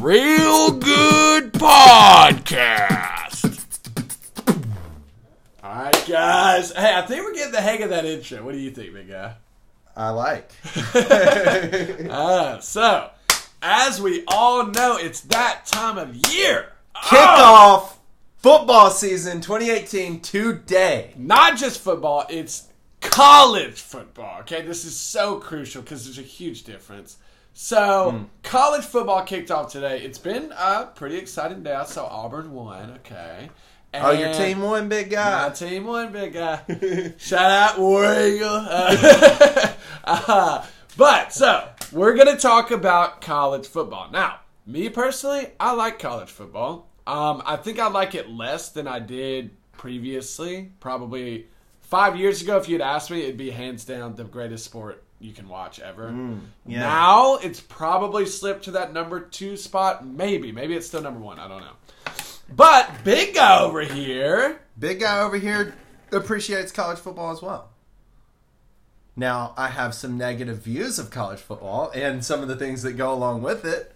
Real Good Podcast. All right, guys. Hey, I think we're getting the hang of that intro. What do you think, big guy? I like. Uh, so, as we all know, it's that time of year. Oh, Kickoff football season 2018 today. not just football, it's college football. Okay, this is so crucial because there's a huge difference. So, college football kicked off today. It's been a pretty exciting day. I saw Auburn won. Okay. Oh, your team won, big guy. My team won, big guy. Shout out War Eagle. Uh, uh, but so we're gonna talk about college football now. Me personally, I like college football. Um, I think I like it less than I did previously. Probably five years ago, if you'd asked me, it'd be hands down the greatest sport you can watch ever. yeah. Now it's probably slipped to that number two spot. Maybe, maybe it's still number one. I don't know. But big guy over here. Big guy over here appreciates college football as well. Now, I have some negative views of college football and some of the things that go along with it.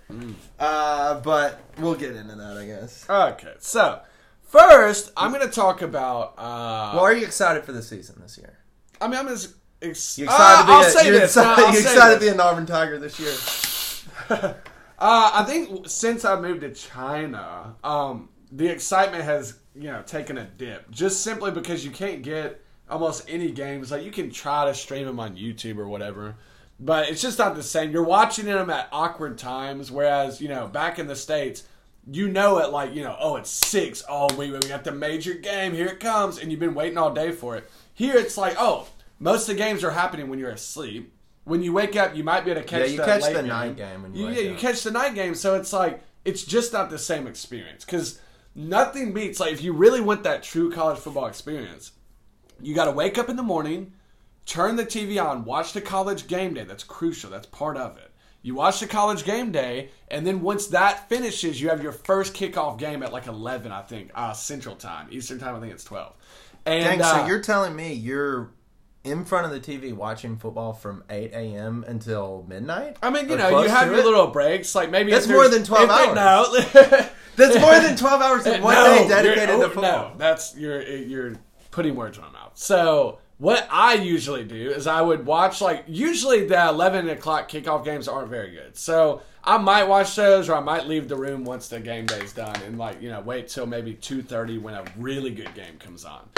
Uh, but we'll get into that, I guess. Okay, so first I'm going to talk about. Uh, Well, are you excited for the season this year? I mean, I'm as ex- You uh, excited to be I'll a, say you're this. excited, no, I'll excited to be an Auburn Tiger this year? Uh, I think since I moved to China, um, the excitement has you know taken a dip. Just simply because you can't get almost any games. Like you can try to stream them on YouTube or whatever, but it's just not the same. You're watching them at awkward times, whereas you know back in the states. You know it like you know. Oh, it's six. Oh, we we got the major game. Here it comes, and you've been waiting all day for it. Here it's like, oh, most of the games are happening when you're asleep. When you wake up, you might be able to catch. Yeah, you that catch late the game. night game when you yeah, you catch the night game, so it's like it's just not the same experience because nothing beats like if you really want that true college football experience, you got to wake up in the morning, turn the TV on, watch the college game day. That's crucial. That's part of it. You watch the college game day, and then once that finishes, you have your first kickoff game at like eleven, I think, uh, Central Time, Eastern Time. I think it's twelve. And Dang, uh, so you're telling me you're in front of the TV watching football from 8 a.m. until midnight? I mean, you know, you have your it? little breaks. Like maybe That's more than 12 if they- No, That's more than 12 hours in one No, day dedicated oh, to football. No, that's you're you're putting words in my mouth. So what I usually do is I would watch like usually the eleven o'clock kickoff games aren't very good. So I might watch those or I might leave the room once the game day's done and like you know wait till maybe two thirty when a really good game comes on.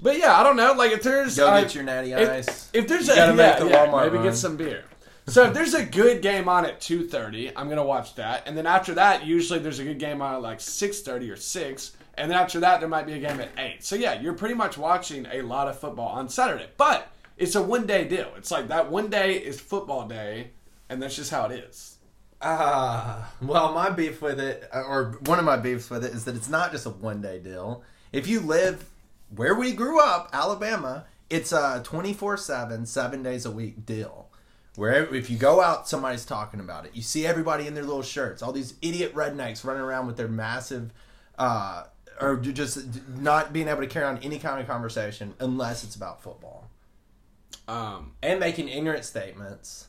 But yeah, I don't know. Like if there's Go uh, get your natty if, ice. if there's You a gotta yeah, make the yeah, Walmart maybe run. get some beer. So if there's a good game on at two thirty, I'm gonna watch that, and then after that, usually there's a good game on at like six thirty or six, and then after that there might be a game at eight. So yeah, you're pretty much watching a lot of football on Saturday, but it's a one day deal. It's like that one day is football day, and that's just how it is. Ah, well, my beef with it, or one of my beefs with it, is that it's not just a one day deal. If you live where we grew up, Alabama, it's a 24 7, seven days a week deal. Where if you go out, somebody's talking about it. You see everybody in their little shirts, all these idiot rednecks running around with their massive, uh, or just not being able to carry on any kind of conversation unless it's about football. Um, And making ignorant statements.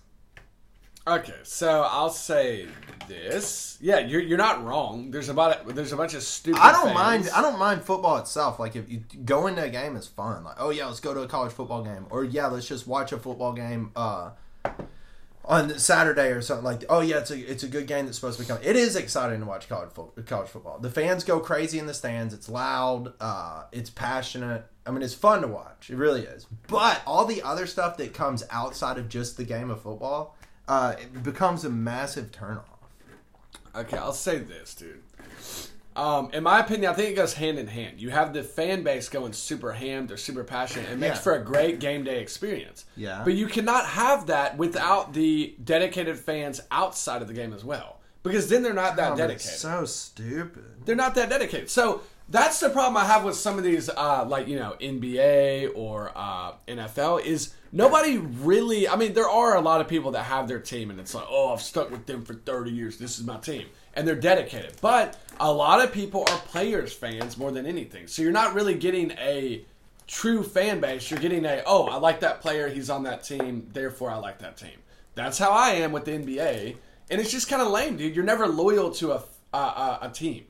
Okay, so I'll say this. Yeah, you're you're not wrong. There's about there's a bunch of stupid. I don't mind. I don't mind football itself. Like if you go into a game is fun. Like oh yeah, let's go to a college football game, or yeah, let's just watch a football game uh, on Saturday or something. Like oh yeah, it's a it's a good game that's supposed to be coming. It is exciting to watch college fo- college football. The fans go crazy in the stands. It's loud. Uh, it's passionate. I mean, it's fun to watch. It really is. But all the other stuff that comes outside of just the game of football, uh, it becomes a massive turnoff. Okay, I'll say this, dude. Um, in my opinion, I think it goes hand in hand. You have the fan base going super hammed or super passionate. It makes Yeah. for a great game day experience. Yeah. But you cannot have that without the dedicated fans outside of the game as well. Because then they're not that Oh, dedicated. so stupid. they're not that dedicated. So that's the problem I have with some of these, uh, like you know, NBA or uh, NFL is nobody really. I mean, there are a lot of people that have their team, and it's like, oh, I've stuck with them for thirty years. This is my team, and they're dedicated. But a lot of people are players fans more than anything. So you're not really getting a true fan base. You're getting a, oh, I like that player. He's on that team. Therefore, I like that team. That's how I am with the NBA. and it's just kind of lame, dude. You're never loyal to a, a, a, a team,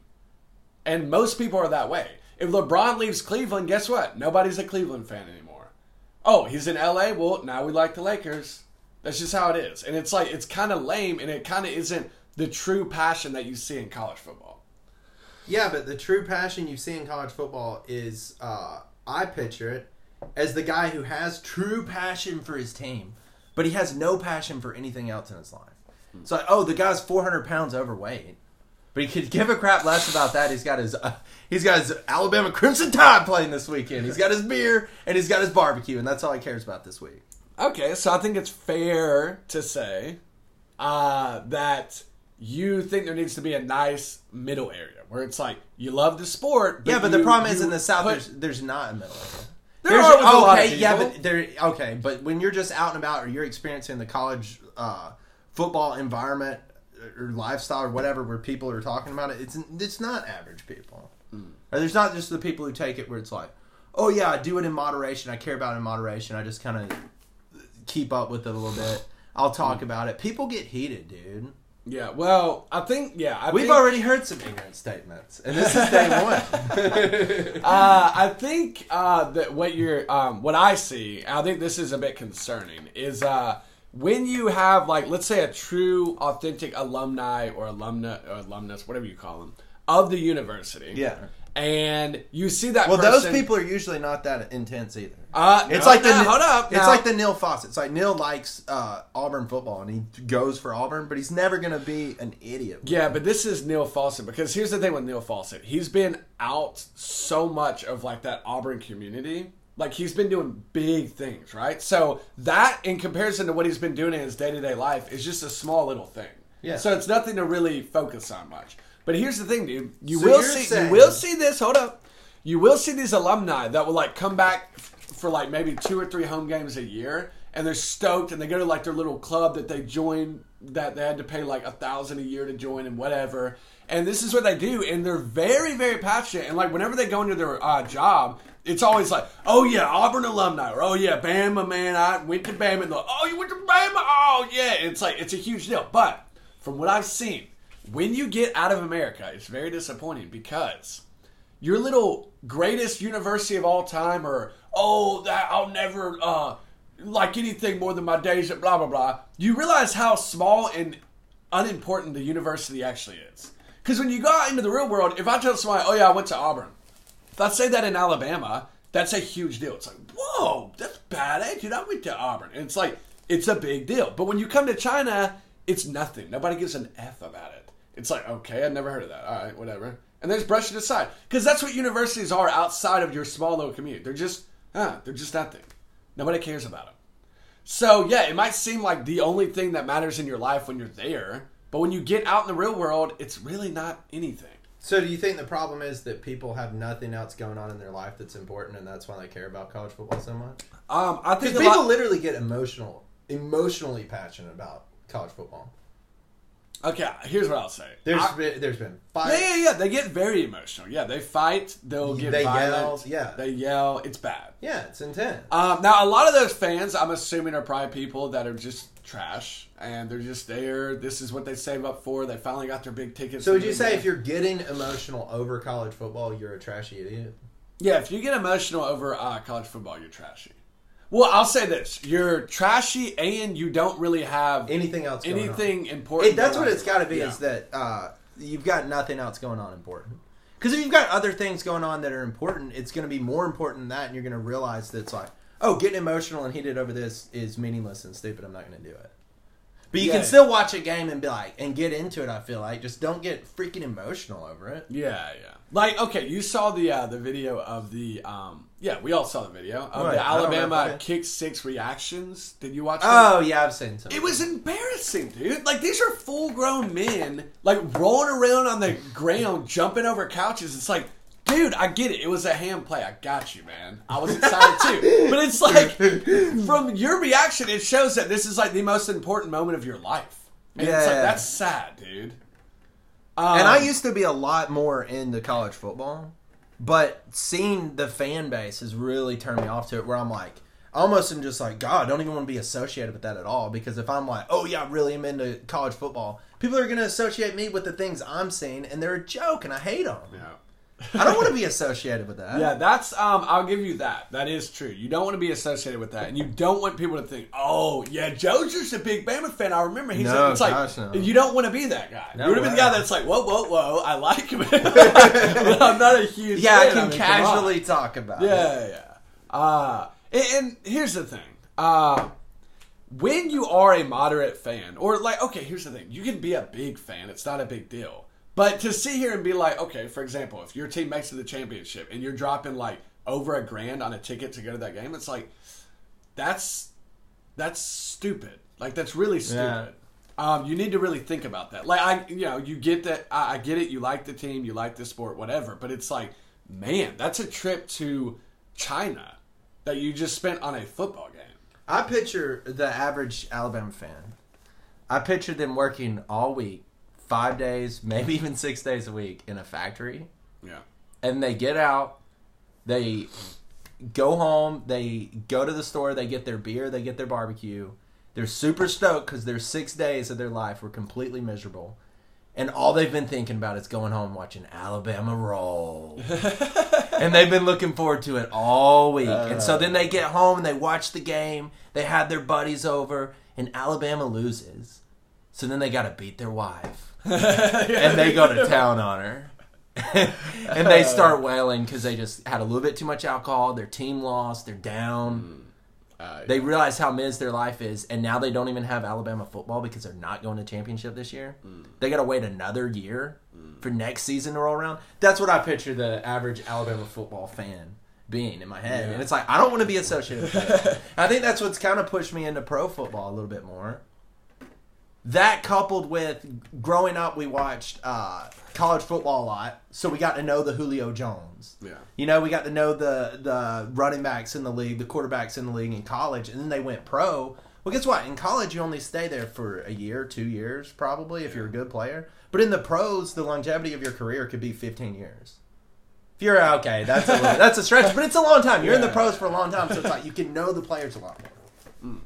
and most people are that way. If LeBron leaves Cleveland, guess what? Nobody's a Cleveland fan anymore. Oh, he's in LA. Well, now we like the Lakers. That's just how it is, and it's like it's kind of lame, and it kind of isn't the true passion that you see in college football. Yeah, but the true passion you see in college football is uh, I picture it as the guy who has true passion for his team, but he has no passion for anything else in his life. It's like, oh, the guy's 400 pounds overweight, but he could give a crap less about that. He's got his uh, he's got his Alabama Crimson Tide playing this weekend. He's got his beer and he's got his barbecue, and that's all he cares about this week. Okay, so I think it's fair to say uh, that you think there needs to be a nice middle area where it's like you love the sport. yeah, but the problem is in the South, put- there's, there's not a middle area. There There's- are a okay, yeah, but there. Okay, but when you're just out and about, or you're experiencing the college uh, football environment or lifestyle or whatever, where people are talking about it, it's it's not average people. Or there's not just the people who take it where it's like, oh yeah, I do it in moderation. I care about it in moderation. I just kind of keep up with it a little bit. I'll talk Hmm. about it. People get heated, dude. yeah, well, I think yeah, I We've think, already heard some ignorant statements, and this is day one. Uh, I think uh, that what you're, um, what I see, I think this is a bit concerning, is uh, when you have like, let's say, a true, authentic alumni or alumna or alumnus, whatever you call them, of the university. Yeah. And you see that. Well, those people are usually not that intense either. Uh, It's no, like the no, hold up. It's now. like the Neil Fawcett. It's like Neil likes uh, Auburn football and he goes for Auburn, but he's never gonna be an idiot. Yeah, but this is Neil Fawcett because here's the thing with Neil Fawcett. He's been out so much of like that Auburn community. Like he's been doing big things, right? So that in comparison to what he's been doing in his day-to-day life is just a small little thing. Yeah. So it's nothing to really focus on much. But here's the thing, dude. You So will see saying- you will see this, hold up. You will see these alumni that will like come back f- for like maybe two or three home games a year and they're stoked and they go to like their little club that they joined that they had to pay like a thousand a year to join and whatever and this is what they do and they're very very passionate and like whenever they go into their uh, job it's always like oh yeah auburn alumni or oh yeah bama man i went to bama and like, oh you went to bama oh yeah it's like it's a huge deal but from what i've seen when you get out of america it's very disappointing because your little greatest university of all time, or oh, that I'll never uh, like anything more than my days at blah blah blah. You realize how small and unimportant the university actually is. Because when you go out into the real world, if I tell somebody, oh yeah, I went to Auburn, I say that in Alabama, that's a huge deal. It's like, whoa, that's bad, eh, dude. I went to Auburn, and it's like it's a big deal. But when you come to China, it's nothing. Nobody gives an f about it. It's like, okay, I'd never heard of that. All right, whatever. And they just brush it aside because that's what universities are outside of your small little community. They're just, huh, they're just nothing. Nobody cares about them. So yeah, it might seem like the only thing that matters in your life when you're there, but when you get out in the real world, it's really not anything. So, do you think the problem is that people have nothing else going on in their life that's important, and that's why they care about college football so much? Um, I think people lot- literally get emotional, emotionally passionate about college football. Okay, here's what I'll say. There's I- been, there's been fight. yeah, yeah, yeah. They get very emotional. Yeah, they fight. They'll get They violent. yell, yeah. they yell. It's bad. Yeah, it's intense. Um, now, a lot of those fans, I'm assuming, are probably people that are just trash and they're just there. This is what they save up for. They finally got their big tickets. So, would you say if you're getting emotional over college football, you're a trashy idiot? Yeah, if you get emotional over uh, college football, you're trashy. Well, I'll say this: you're trashy, and you don't really have Anything else? Going anything important. It, that's what it's got to be. Yeah. Is that uh, you've got nothing else going on important? Because if you've got other things going on that are important, it's going to be more important than that, and you're going to realize that it's like, oh, getting emotional and heated over this is meaningless and stupid. I'm not going to do it. But you Yeah. can still watch a game and be like, and get into it. I feel like just don't get freaking emotional over it. Yeah, yeah. Like, okay, you saw the uh, the video of the um, yeah, we all saw the video of Right, the Alabama kick six reactions. Did you watch? that? Oh yeah, I've seen some. It was embarrassing, dude. Like these are full grown men, like rolling around on the ground, jumping over couches. It's like, dude, I get it. It was a hand play. I got you, man. I was excited too. But it's like, from your reaction, it shows that this is like the most important moment of your life. And it's like Yeah. that's sad, dude. Um, And I used to be a lot more into college football, but seeing the fan base has really turned me off to it. Where I'm like, almost am just like, God, I don't even want to be associated with that at all. Because if I'm like, oh yeah, I really am into college football, people are going to associate me with the things I'm seeing, and they're a joke, and I hate them. Yeah. I don't want to be associated with that. Yeah, that's um I'll give you that. That is true. You don't want to be associated with that. And you don't want people to think, "Oh, yeah, Joe's just a big Bama fan. I remember he's No, a, it's like gosh, no. you don't want to be that guy. No you want to be the guy that's like, "Whoa, whoa, whoa, I like him." but I'm not a huge Yeah, I fan. can mean, casually talk about it. Yeah, yeah. Uh, and, and here's the thing. Uh, when you are a moderate fan, or like, okay, here's the thing. You can be a big fan. It's not a big deal. But to sit here and be like, okay, for example, if your team makes it to the championship and you're dropping like over a grand on a ticket to go to that game, it's like, that's, that's stupid. Like, that's really stupid. Um, you need to really think about that. Like I, you know, you get that. I, I get it. You like the team, you like the sport, whatever. But it's like, man, that's a trip to China that you just spent on a football game. I picture the average Alabama fan. I picture them working all week, five days, maybe even six days a week in a factory, Yeah, and they get out, they go home, they go to the store, they get their beer, they get their barbecue. They're super stoked because their six days of their life were completely miserable. And all they've been thinking about is going home watching Alabama roll. and they've been looking forward to it all week. and so uh. then they get home and they watch the game. They have their buddies over, and Alabama loses. So then they got to beat their wife. and they go to town on her. and they start wailing because they just had a little bit too much alcohol. Their team lost. They're down. Mm. uh, They realize how miz their life is, and now they don't even have Alabama football because they're not going to championship this year. Mm. They got to wait another year mm. for next season to roll around. That's what I picture the average Alabama football fan being in my head, Yeah. and it's like I don't want to be associated with that. I think that's what's kind of pushed me into pro football a little bit more. That coupled with growing up, we watched uh, college football a lot, so we got to know the Julio Jones. yeah, You know, we got to know the the running backs in the league, the quarterbacks in the league in college, and then they went pro. Well, guess what? In college, you only stay there for a year, two years, probably, if you're a good player. But in the pros, the longevity of your career could be 15 years. If you're okay, that's a little, that's a stretch, but it's a long time. You're in the pros for a long time, so it's like you can know the players a lot more.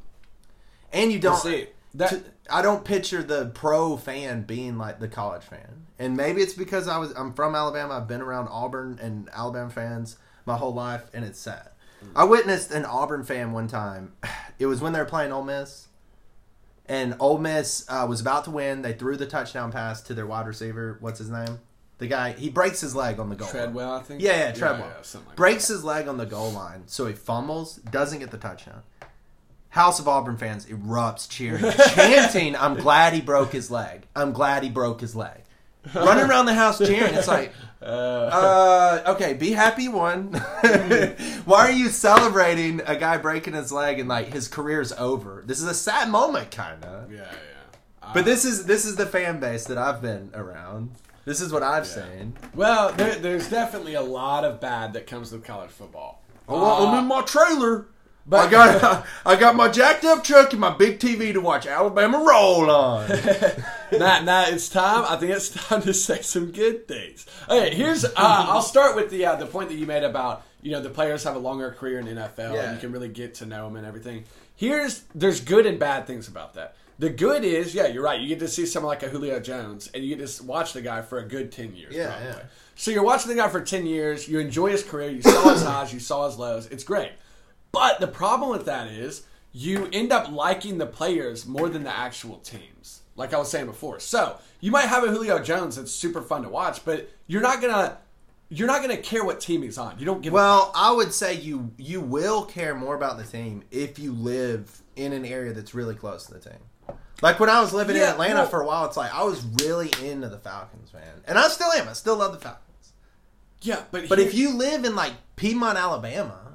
And you don't We'll see. That- to- I don't picture the pro fan being like the college fan, and maybe it's because I was I'm from Alabama. I've been around Auburn and Alabama fans my whole life, and it's sad. I witnessed an Auburn fan one time. It was when they were playing Ole Miss, and Ole Miss uh, was about to win. They threw the touchdown pass to their wide receiver. What's his name? The guy he breaks his leg on the goal. line. Treadwell, I think. Yeah, yeah, Treadwell. something like breaks his leg on the goal line, so he fumbles, doesn't get the touchdown. House of Auburn fans erupts cheering, chanting, "I'm glad he broke his leg. I'm glad he broke his leg." Running around the house cheering. It's like. Uh, uh, okay, be happy one. Why are you celebrating a guy breaking his leg and like his career's over? This is a sad moment, kind of. yeah, yeah. Uh, But this is this is the fan base that I've been around. This is what I've seen. well, there, there's definitely a lot of bad that comes with college football. Oh, I'm Uh, in my trailer. But- I got I got my jacked up truck and my big TV to watch Alabama roll on. now, now it's time. I think it's time to say some good things. Okay, here's. Uh, I'll start with the uh, the point that you made about you know the players have a longer career in NFL Yeah. and you can really get to know them and everything. Here's there's good and bad things about that. The good is, yeah, you're right. You get to see someone like a Julio Jones, and you get to watch the guy for a good ten years. Yeah, probably. yeah. So you're watching the guy for ten years. You enjoy his career. You saw his highs. You saw his lows. It's great. But the problem with that is you end up liking the players more than the actual teams. Like I was saying before. So you might have a Julio Jones that's super fun to watch, but you're not gonna you're not gonna care what team he's on. You don't give Well, I would say you you will care more about the team if you live in an area that's really close to the team. Like when I was living in Atlanta well- for a while, it's like I was really into the Falcons, man, and I still am. I still love the Falcons. Yeah, but But here- if you live in like Piedmont, Alabama,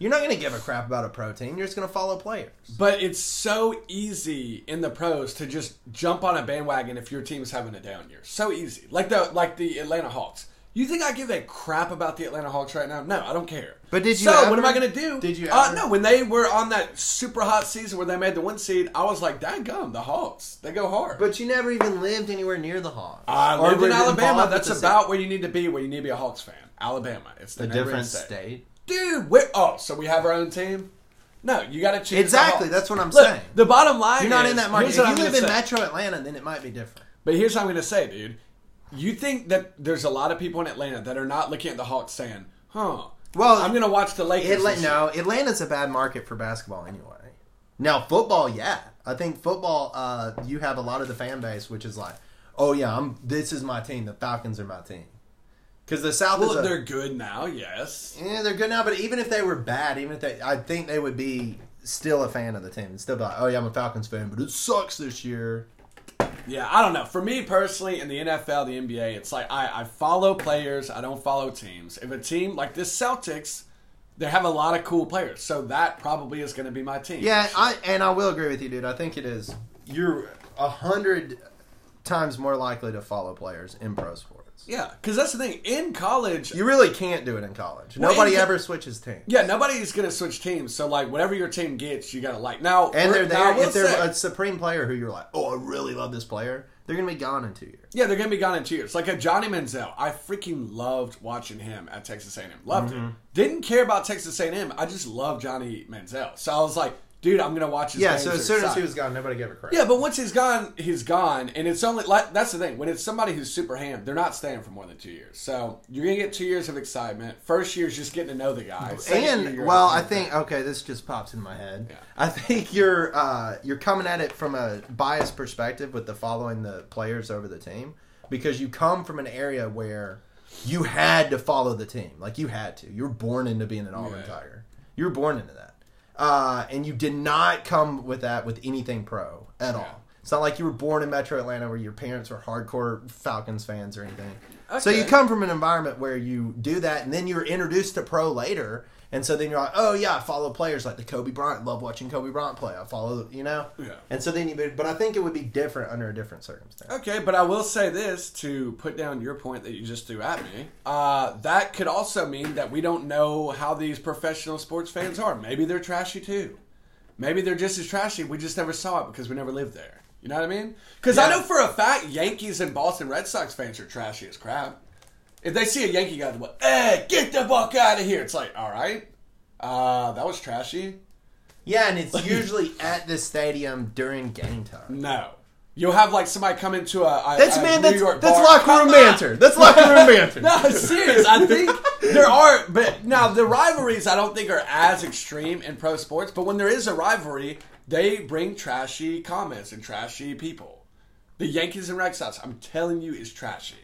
you're not going to give a crap about a pro team. You're just going to follow players. But it's so easy in the pros to just jump on a bandwagon if your team's having a down year. So easy. Like the like the Atlanta Hawks. You think I give a crap about the Atlanta Hawks right now? No, I don't care. But did you So ever- what am I going to do? did you Uh, no, when they were on that super hot season where they made the one seed, I was like, "Dang gum, the Hawks, they go hard." But you never even lived anywhere near the Hawks. I Or lived in Alabama. That's about where you need to be. Where you need to be a Hawks fan. Alabama. It's the a different state. state. Dude. Where, oh, so we have our own team. No, you got to choose. Exactly, that's what I'm Look, saying. The bottom line You're not is- in that market. here's If what you I'm live gonna in say. Metro Atlanta, then it might be different. But here's what I'm going to say, dude. You think that there's a lot of people in Atlanta that are not looking at the Hawks saying, "Huh, Well, I'm going to watch the Lakers." Atla- this year." no, Atlanta's a bad market for basketball anyway. Now football, yeah, I think football. Uh, you have a lot of the fan base, which is like, oh yeah, I'm. This is my team. The Falcons are my team. Because the South Well, is a, they're good now, yes. Yeah, they're good now, but even if they were bad, even if they, I think they would be still a fan of the team. And still be like, oh yeah, I'm a Falcons fan, but it sucks this year. Yeah, I don't know. For me personally, in the NFL, the NBA, it's like I, I follow players, I don't follow teams. If a team like this Celtics, they have a lot of cool players, so that probably is going to be my team. Yeah, I and I will agree with you, dude. I think it is. You're a hundred times more likely to follow players in pro sports. Yeah, because that's the thing. In college, You really can't do it in college. Well, Nobody in- ever switches teams. yeah, nobody's going to switch teams. So like, whatever your team gets, you got to like. Now, And they're now, there will if they're say- a supreme player who you're like, oh, I really love this player. They're gonna be gone in two years. Yeah, they're gonna be gone in two years. Like a Johnny Manziel, I freaking loved watching him at Texas A&M. Loved Mm-hmm. him. Didn't care about Texas A&M. I just love Johnny Manziel. So I was like, dude, I'm gonna watch his Yeah. So as soon as he was gone, nobody gave a crap. yeah, but once he's gone, he's gone, and it's only like that's the thing. When it's somebody who's super ham, they're not staying for more than two years. So you're gonna get two years of excitement. First year's just getting to know the guy. Second And you're well, I think okay, this just pops in my head. Yeah. I think you're uh, you're coming at it from a biased perspective with the following the players over the team because you come from an area where you had to follow the team, like you had to. You were born into being an Auburn Yeah. Tiger. You were born into that, uh, and you did not come with that with anything pro at Yeah. all. It's not like you were born in Metro Atlanta where your parents were hardcore Falcons fans or anything. So you come from an environment where you do that, and then you're introduced to pro later, and so then you're like, oh yeah, I follow players like the Kobe Bryant. Love watching Kobe Bryant play. I follow, you know. Yeah. And so then you, but I think it would be different under a different circumstance. Okay, but I will say this to put down your point that you just threw at me. Uh, that could also mean that we don't know how these professional sports fans are. Maybe they're trashy too. Maybe they're just as trashy. We just never saw it because we never lived there. You know what I mean? Because I know for a fact Yankees and Boston Red Sox fans are trashy as crap. If they see a Yankee guy, they're like, "Hey, get the fuck out of here!" It's like, all right, uh, that was trashy. Yeah, and it's usually at the stadium during game time. No, you'll have like somebody come into a, a That's a man. New That's York that's bar. locker room banter. That's locker room banter. No, serious. I think there are, but now the rivalries I don't think are as extreme in pro sports. But when there is a rivalry, they bring trashy comments and trashy people. The Yankees and Red Sox, I'm telling you, is trashy.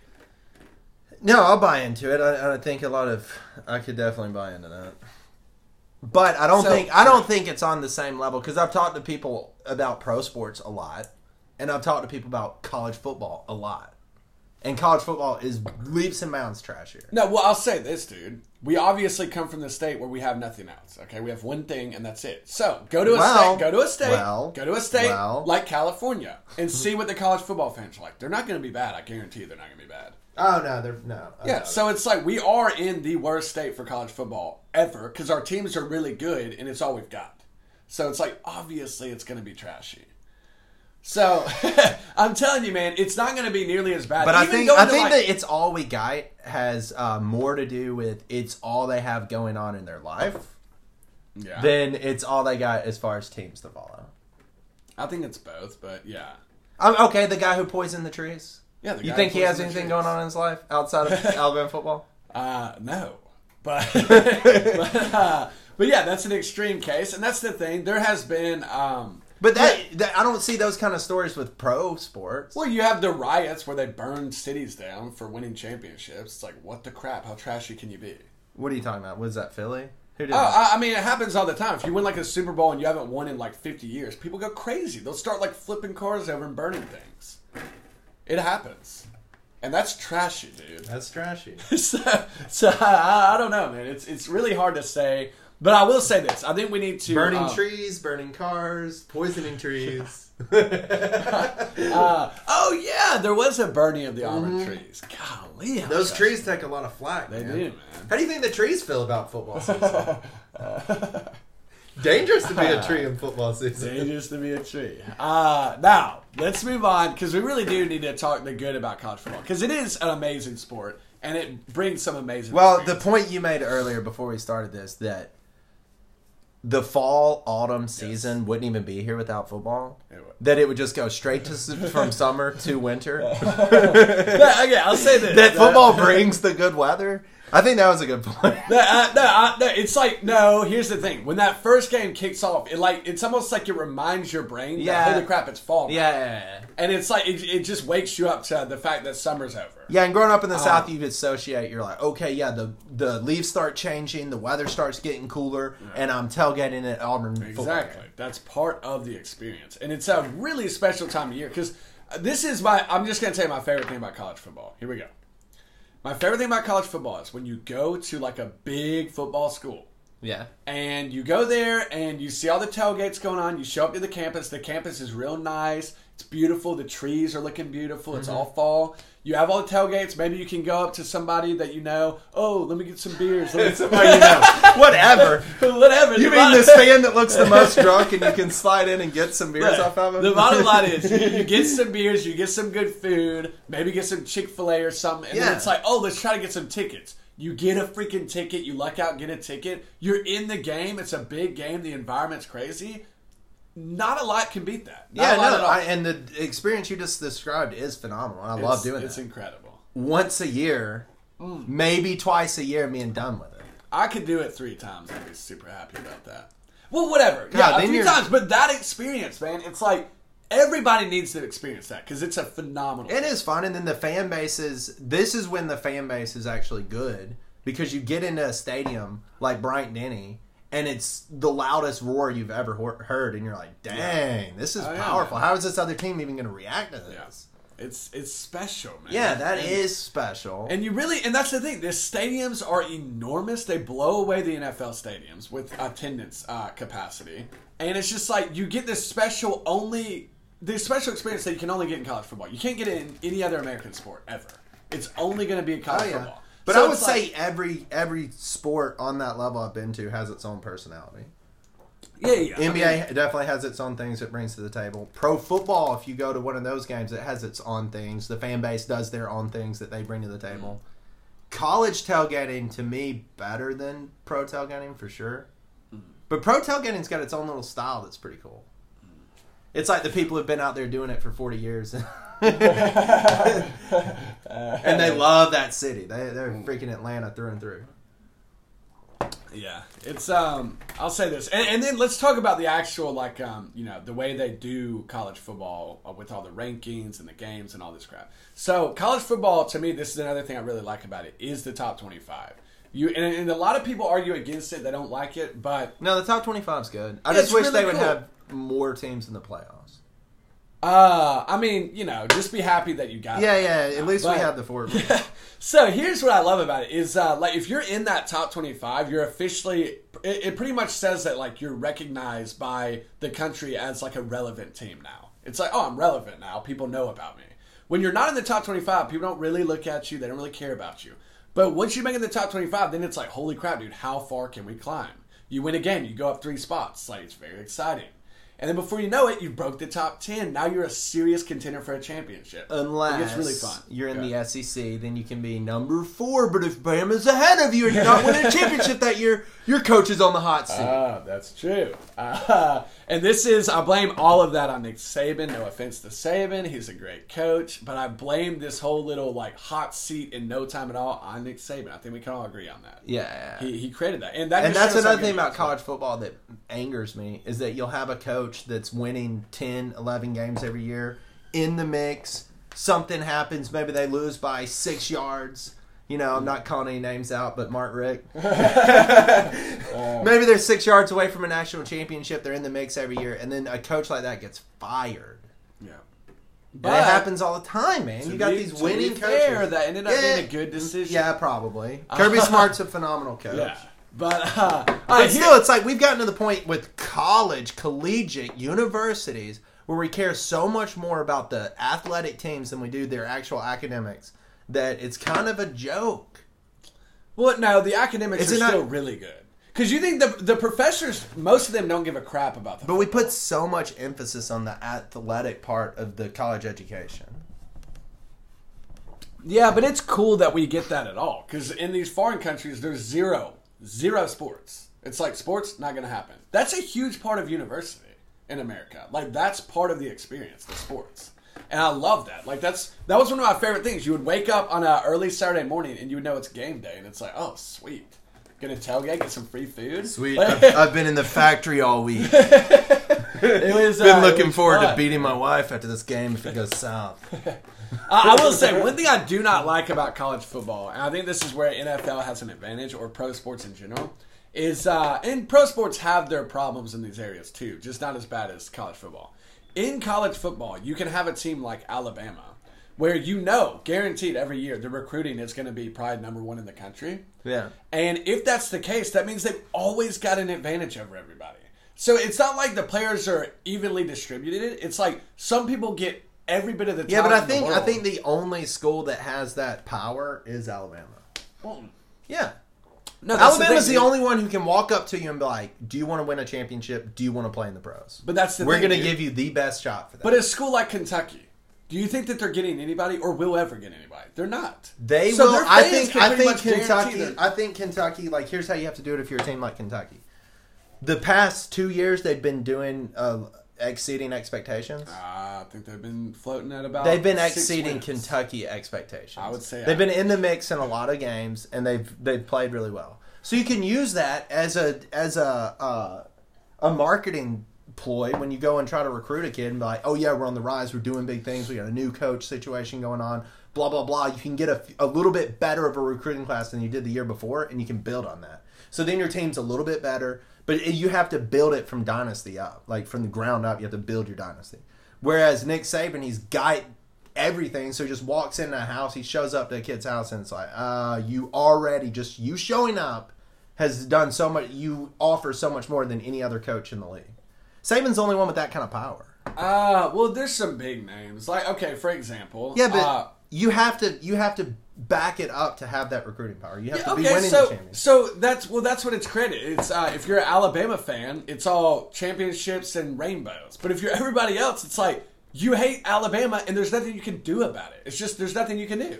No, I'll buy into it. I, I think a lot of I could definitely buy into that. But I don't So- think I don't think it's on the same level because I've talked to people about pro sports a lot, and I've talked to people about college football a lot, and college football is leaps and bounds trashier. No, well, I'll say this, dude. We obviously come from the state where we have nothing else. Okay, we have one thing, and that's it. So go to a Well, state, go to a state, well, go to a state well. like California, and see what the college football fans are like. They're not going to be bad. I guarantee you, they're not going to be bad. Oh no, they're no. I Yeah, doubt it. so it's like we are in the worst state for college football ever because our teams are really good and it's all we've got. So it's like obviously it's going to be trashy. So I'm telling you, man, it's not going to be nearly as bad. But I think I think like- that it's all we got has uh, more to do with it's all they have going on in their life yeah, Then it's all they got as far as teams to follow. I think it's both, but yeah, Um, okay, the guy who poisoned the trees. Yeah. You think he has anything trees. going on in his life outside of Alabama football? Uh, no, but but, uh, but yeah, that's an extreme case, and that's the thing. There has been. Um, But that, that I don't see those kind of stories with pro sports. Well, you have the riots where they burn cities down for winning championships. It's like, what the crap? How trashy can you be? What are you talking about? Was that Philly? Who did Oh. I, I mean, it happens all the time. If you win like a Super Bowl and you haven't won in like 50 years, people go crazy. They'll start like flipping cars over and burning things. It happens. And that's trashy, dude. That's trashy. so, so I, I don't know, man. It's it's really hard to say. But I will say this. I think we need to Burning um, trees, burning cars, poisoning trees. Uh, oh yeah, there was a burning of the almond trees. Golly, Mm-hmm. Those trees take a lot of flack. They man. do, man. How do you think the trees feel about football season? Dangerous to be a tree in football season. Dangerous to be a tree. Uh, now, let's move on because we really do need to talk the good about college football because it is an amazing sport and it brings some amazing. Well, the point you made earlier before we started this that the fall autumn season wouldn't even be here without football? It. That it would just go straight to from summer to winter. Yeah, okay, I'll say this. that football brings the good weather. I think that was a good point. No, uh, no, uh, no, it's like no. Here's the thing: when that first game kicks off, it like it's almost like it reminds your brain Yeah. that holy crap, it's fall. now." Yeah. and it's like it, it just wakes you up to the fact that summer's over. Yeah, and growing up in the Uh, South, you associate. You're like, okay, yeah, the the leaves start changing, the weather starts getting cooler, and I'm tailgating at Auburn. Exactly. That's part of the experience. And it's a really special time of year because this is my, I'm just going to tell you my favorite thing about college football. Here we go. My favorite thing about college football is when you go to like a big football school Yeah. and you go there and you see all the tailgates going on. You show up to the campus. The campus is real nice. It's beautiful. The trees are looking beautiful. It's Mm-hmm. all fall. You have all the tailgates. Maybe you can go up to somebody that you know. Oh, let me get some beers. Let me, Somebody you know. Whatever. Whatever. You The mean bottom- this fan that looks the most drunk and you can slide in and get some beers off of him? The bottom line is you, you get some beers, you get some good food, maybe get some Chick fil A or something, and Yeah. then it's like, oh, let's try to get some tickets. You get a freaking ticket, you luck out, get a ticket. You're in the game, it's a big game, the environment's crazy. Not a lot can beat that. Not yeah, no, at all. I, and the experience you just described is phenomenal. I love doing it. It's that. incredible. Once a year, mm. maybe twice a year, being done with it. I could do it three times. I'd be super happy about that. Well, whatever. God, yeah, a few you're- times. But that experience, man, it's like everybody needs to experience that because it's a phenomenal. It is fun, and then the fan bases. This is when the fan base is actually good because you get into a stadium like Bryant Denny, and it's the loudest roar you've ever heard, and you're like, "Dang, this is Oh, yeah. powerful. How is this other team even going to react to Yeah. this?" It's it's special, man. Yeah, that And- is special. And you really, and that's the thing. The stadiums are enormous. They blow away the NFL stadiums with attendance uh, capacity, and it's just like you get this special only, this special experience that you can only get in college football. You can't get it in any other American sport ever. It's only going to be in college Oh, yeah. football. But So I would it's like- say every every sport on that level I've been to has its own personality. yeah, yeah. I NBA mean, definitely has its own things it brings to the table. Pro football, if you go to one of those games, it has its own things. The fan base does their own things that they bring to the mm-hmm. table. College tailgating to me better than pro tailgating for sure. Mm-hmm. But pro tailgating's got its own little style that's pretty cool. Mm-hmm. It's like the people who've been out there doing it for forty years, and they love that city. They they're freaking Atlanta through and through. Yeah, it's um. I'll say this, and, and then let's talk about the actual like um. You know the way they do college football uh, with all the rankings and the games and all this crap. So college football, to me, this is another thing I really like about it is the top twenty-five. You and, and a lot of people argue against it; they don't like it, but No, the top twenty five is good. I just wish really they would cool. have more teams in the playoffs. Uh, I mean, you know, just be happy that you got. it. Yeah, yeah. At least we have the four. So here's what I love about it is uh, like if you're in that top 25, you're officially it, it pretty much says that like you're recognized by the country as like a relevant team now. It's like oh I'm relevant now. People know about me. When you're not in the top 25, people don't really look at you. They don't really care about you. But once you make it in the top 25, then it's like holy crap, dude! How far can we climb? You win again. you go up three spots. Like it's very exciting. And then before you know it, you broke the top 10. Now you're a serious contender for a championship. Unless it really fun. you're in Yeah. the SEC, then you can be number four. But if Bama's ahead of you and you're not winning a championship that year, your coach is on the hot seat. Ah, that's true. Uh, and this is, I blame all of that on Nick Saban. No offense to Saban, he's a great coach, but I blame this whole little like hot seat in no time at all on Nick Saban. I think we can all agree on that. yeah. He, he created that, and that and that's another thing about college football that angers me is that you'll have a coach that's winning 10 11 games every year in the mix. Something happens. Maybe they lose by six yards. You know i'm not calling any names out but Mark Richt. Maybe they're six yards away from a national championship. They're in the mix every year. And then a coach like that gets fired. Yeah, and it happens all the time man. You got be- these to be winning fair, that ended up Yeah. being a good decision. yeah probably. Kirby smart's a phenomenal coach. Yeah. But, uh, But still, it's like we've gotten to the point with college, collegiate, universities where we care so much more about the athletic teams than we do their actual academics that it's kind of a joke. well, no, the academics Is are not- still really good because you think the the professors, most of them don't give a crap about the But we put so much emphasis on the athletic part of the college education. Yeah, but it's cool that we get that at all because in these foreign countries, there's zero, zero sports. It's like sports not going to happen. That's a huge part of university in America. Like that's part of the experience, the sports. And I love that. Like that's that was one of my favorite things. You would wake up on a early Saturday morning and you would know it's game day, and it's like, oh sweet, gonna tailgate, get some free food. Sweet. Like, I've, I've been in the factory all week. it was Been uh, looking was forward to beating my wife after this game if it goes south. I, I will say one thing I do not like about college football, and I think this is where NFL has an advantage, or pro sports in general, is uh, and pro sports have their problems in these areas too, just not as bad as college football. In college football, you can have a team like Alabama, where you know, guaranteed every year, the recruiting is going to be probably number one in the country. Yeah. And if that's the case, that means they've always got an advantage over everybody. So it's not like the players are evenly distributed. It's like some people get every bit of the Yeah, but I talent in the think I think the only school that has that power is Alabama. Well, Yeah. no, that's Alabama's the, thing, dude. only one who can walk up to you and be like, "Do you want to win a championship? Do you want to play in the pros?" But that's the We're going to give you the best shot for that. But a school like Kentucky, do you think that they're getting anybody or will ever get anybody? They're not. They So will. I think. I think Kentucky. I think Kentucky. Like, here's how you have to do it if you're a team like Kentucky. The past two years, they've been doing uh, exceeding expectations. Uh, I think they've been floating at about. They've been exceeding. Kentucky expectations. I would say they've I- been in the mix in a lot of games, and they've they've played really well. So you can use that as a as a uh, a marketing ploy when you go and try to recruit a kid and be like, oh yeah, we're on the rise, we're doing big things, we got a new coach situation going on, blah blah blah. You can get a, a little bit better of a recruiting class than you did the year before, and you can build on that. So then your team's a little bit better, but you have to build it from dynasty up, like from the ground up. You have to build your dynasty. Whereas Nick Saban, he's got everything, so he just walks in a house, he shows up to a kid's house, and it's like, uh, you already just you showing up has done so much. You offer so much more than any other coach in the league. Saban's the only one with that kind of power. Uh, well, there's some big names. Like, okay, for example. Yeah, but uh, you have to you have to back it up to have that recruiting power. You have to be okay, winning so the championship. so that's well, that's what it's credit. It's uh, if you're an Alabama fan, it's all championships and rainbows. But if you're everybody else, it's like you hate Alabama and there's nothing you can do about it. It's just there's nothing you can do.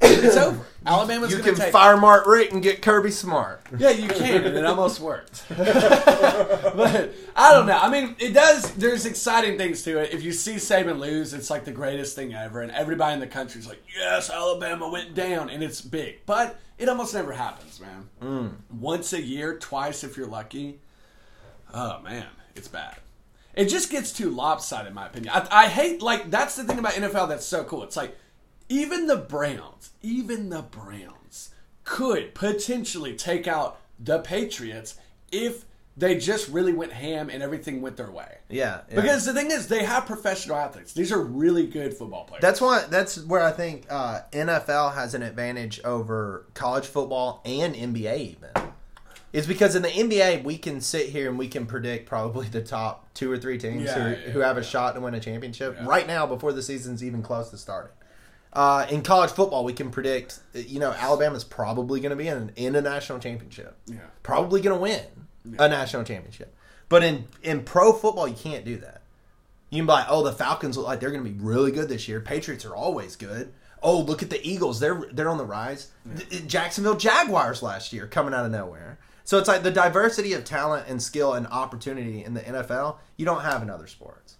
It's over. Alabama's You can take. fire Mark Richt and get Kirby Smart. Yeah, you can, and it almost worked. but I don't know. I mean, it does. There's exciting things to it. If you see Saban lose, it's like the greatest thing ever, and everybody in the country's like, "Yes, Alabama went down," and it's big. But it almost never happens, man. Mm. Once a year, twice if you're lucky. Oh man, it's bad. It just gets too lopsided, in my opinion. I, I hate like that's the thing about NFL that's so cool. It's like even the Browns, even the Browns could potentially take out the Patriots if they just really went ham and everything went their way. Yeah, yeah. Because the thing is, they have professional athletes. These are really good football players. That's why. That's where I think uh, NFL has an advantage over college football and NBA. Even is because in the NBA we can sit here and we can predict probably the top two or three teams Yeah, who, yeah, who have a shot to win a championship right now before the season's even close to starting. Uh, in college football, we can predict. You know, Alabama's probably going to be in, in a national championship. Yeah. Probably going to win a national championship. But in in pro football, you can't do that. You can be like, oh, the Falcons look like they're going to be really good this year. Patriots are always good. Oh, look at the Eagles; they're they're on the rise. The- Jacksonville Jaguars last year coming out of nowhere. So it's like the diversity of talent and skill and opportunity in the NFL you don't have in other sports,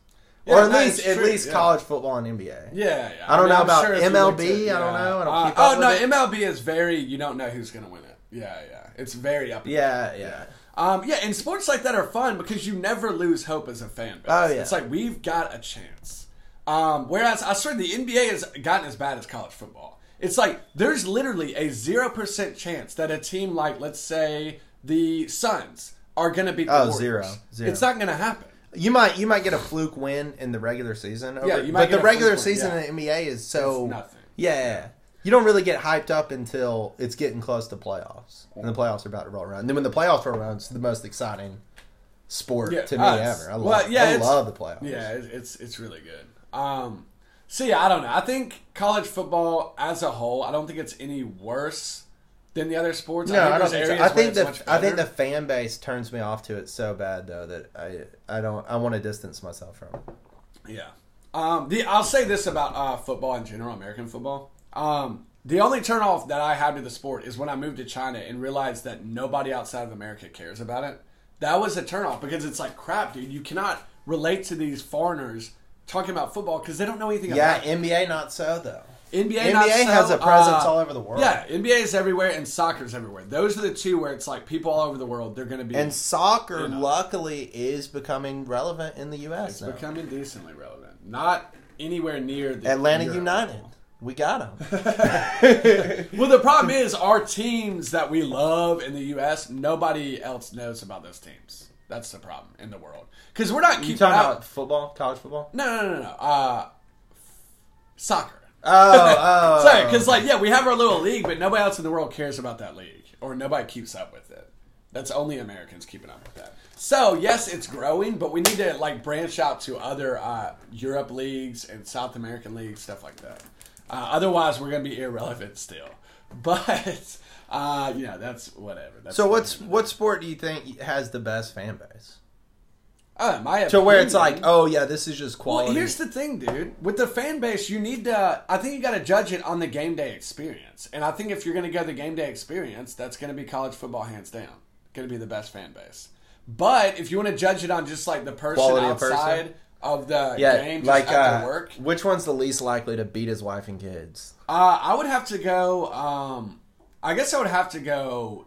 Yeah, or at least it's at true, least yeah. college football and NBA. yeah, yeah. I don't know I'm about sure MLB, I don't know, I don't Uh, keep oh no, with it. MLB is very. You don't know who's going to win it. Yeah, yeah. It's very up. and Yeah, yeah. Um, yeah, and sports like that are fun because you never lose hope as a fan base. Oh, yeah. It's like we've got a chance. Um, whereas I swear the NBA has gotten as bad as college football. It's like there's literally a zero percent chance that a team like let's say the Suns are going to beat the Oh, Warriors. zero. Zero. It's not going to happen. You might you might get a fluke win in the regular season. Over, Yeah, you might but get the a regular fluke win, season yeah. in the NBA is so It's nothing. Yeah, yeah. you don't really get hyped up until it's getting close to playoffs, and the playoffs are about to roll around. And then when the playoffs roll around, it's the most exciting sport Yeah, to me uh, ever. I love, well, yeah, I love the playoffs. Yeah, it's it's really good. Um, so yeah, I don't know. I think college football as a whole, I don't think it's any worse than the other sports. No, I, don't think so. I think the I think the fan base turns me off to it so bad though that I I don't I want to distance myself from it. Yeah. Um, the I'll say this about uh, football in general, American football. Um, The only turnoff that I have to the sport is when I moved to China and realized that nobody outside of America cares about it. That was a turnoff because it's like crap, dude. You cannot relate to these foreigners talking about football because they don't know anything Yeah, about it. Yeah, NBA not so though. NBA, NBA not so, has a presence uh, all over the world. Yeah, NBA is everywhere and soccer is everywhere. Those are the two where it's like people all over the world. They're going to be And soccer, You know. luckily, is becoming relevant in the U.S. it's now. becoming decently relevant. Not anywhere near the Atlanta Europe United, level. we got them. Well, the problem is our teams that we love in the U.S. Nobody else knows about those teams. That's the problem in the world because we're not you keeping talking out. about football, college football? No, no, no, no, no. Uh, soccer. Oh, oh, Sorry, because like yeah, we have our little league, but nobody else in the world cares about that league, or nobody keeps up with it. That's only Americans keeping up with that. So yes, it's growing, but we need to like branch out to other uh, Europe leagues and South American leagues, stuff like that. Uh, otherwise, we're gonna be irrelevant still. But uh, yeah, that's whatever. That's so what's what sport do you think has the best fan base? Uh, my To where it's like, oh yeah, this is just quality. Well, here's the thing, dude. With the fan base, you need to. I think you got to judge it on the game day experience. And I think if you're going to go the game day experience, that's going to be college football hands down. Going to be the best fan base. But if you want to judge it on just like the person Quality of person? outside of the yeah, game, just like uh, work, which one's the least likely to beat his wife and kids? uh, I would have to go. Um, I guess I would have to go.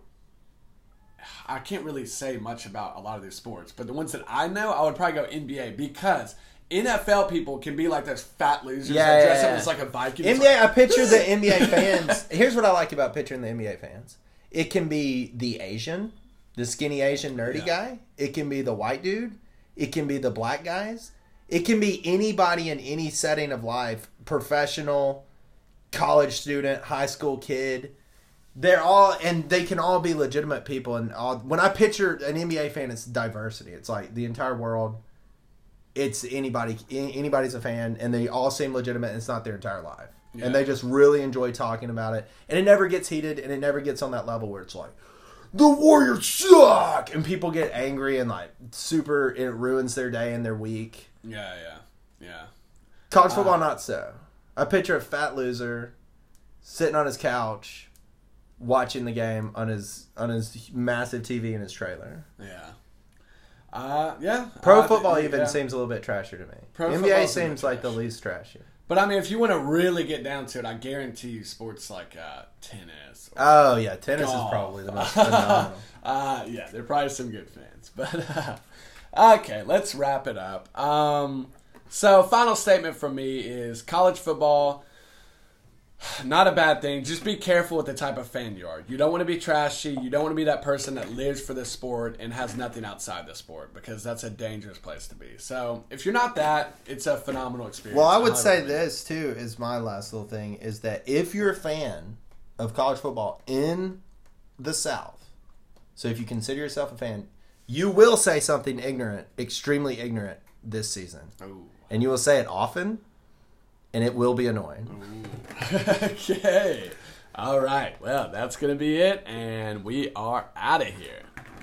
I can't really say much about a lot of these sports, but the ones that I know, I would probably go NBA because NFL people can be like those fat losers Yeah, that yeah, dress up as like a Viking. NBA, like, I picture the NBA fans. Here's what I like about picturing the NBA fans. It can be the Asian, the skinny Asian nerdy Yeah. guy. It can be the white dude. It can be the black guys. It can be anybody in any setting of life, professional, college student, high school kid. They're all, and they can all be legitimate people. And all, when I picture an NBA fan, it's diversity. It's like the entire world. It's anybody, anybody's a fan, and they all seem legitimate. And it's not their entire life, Yeah. and they just really enjoy talking about it. And it never gets heated, and it never gets on that level where it's like, the Warriors suck, and people get angry and like super. It ruins their day and their week. yeah, yeah, yeah. College uh, football, not so. I picture a fat loser sitting on his couch, watching the game on his on his massive TV in his trailer. Yeah. Uh, yeah. Pro Uh, football yeah. even seems a little bit trashier to me. Pro NBA seems like the least trashy. But I mean, if you want to really get down to it, I guarantee you, sports like uh, tennis. Or, Oh yeah, tennis Golf. is probably the most phenomenal. uh, yeah, there are probably some good fans. But uh, okay, let's wrap it up. Um, so, final statement from me is college football. Not a bad thing. Just be careful with the type of fan you are. You don't want to be trashy. You don't want to be that person that lives for the sport and has nothing outside the sport because that's a dangerous place to be. So, if you're not that, it's a phenomenal experience. Well, I would highly say it. this too is my last little thing is that if you're a fan of college football in the South, so if you consider yourself a fan, you will say something ignorant, extremely ignorant this season, Ooh. and you will say it often, and it will be annoying. okay. All right. Well, that's going to be it. And we are out of here.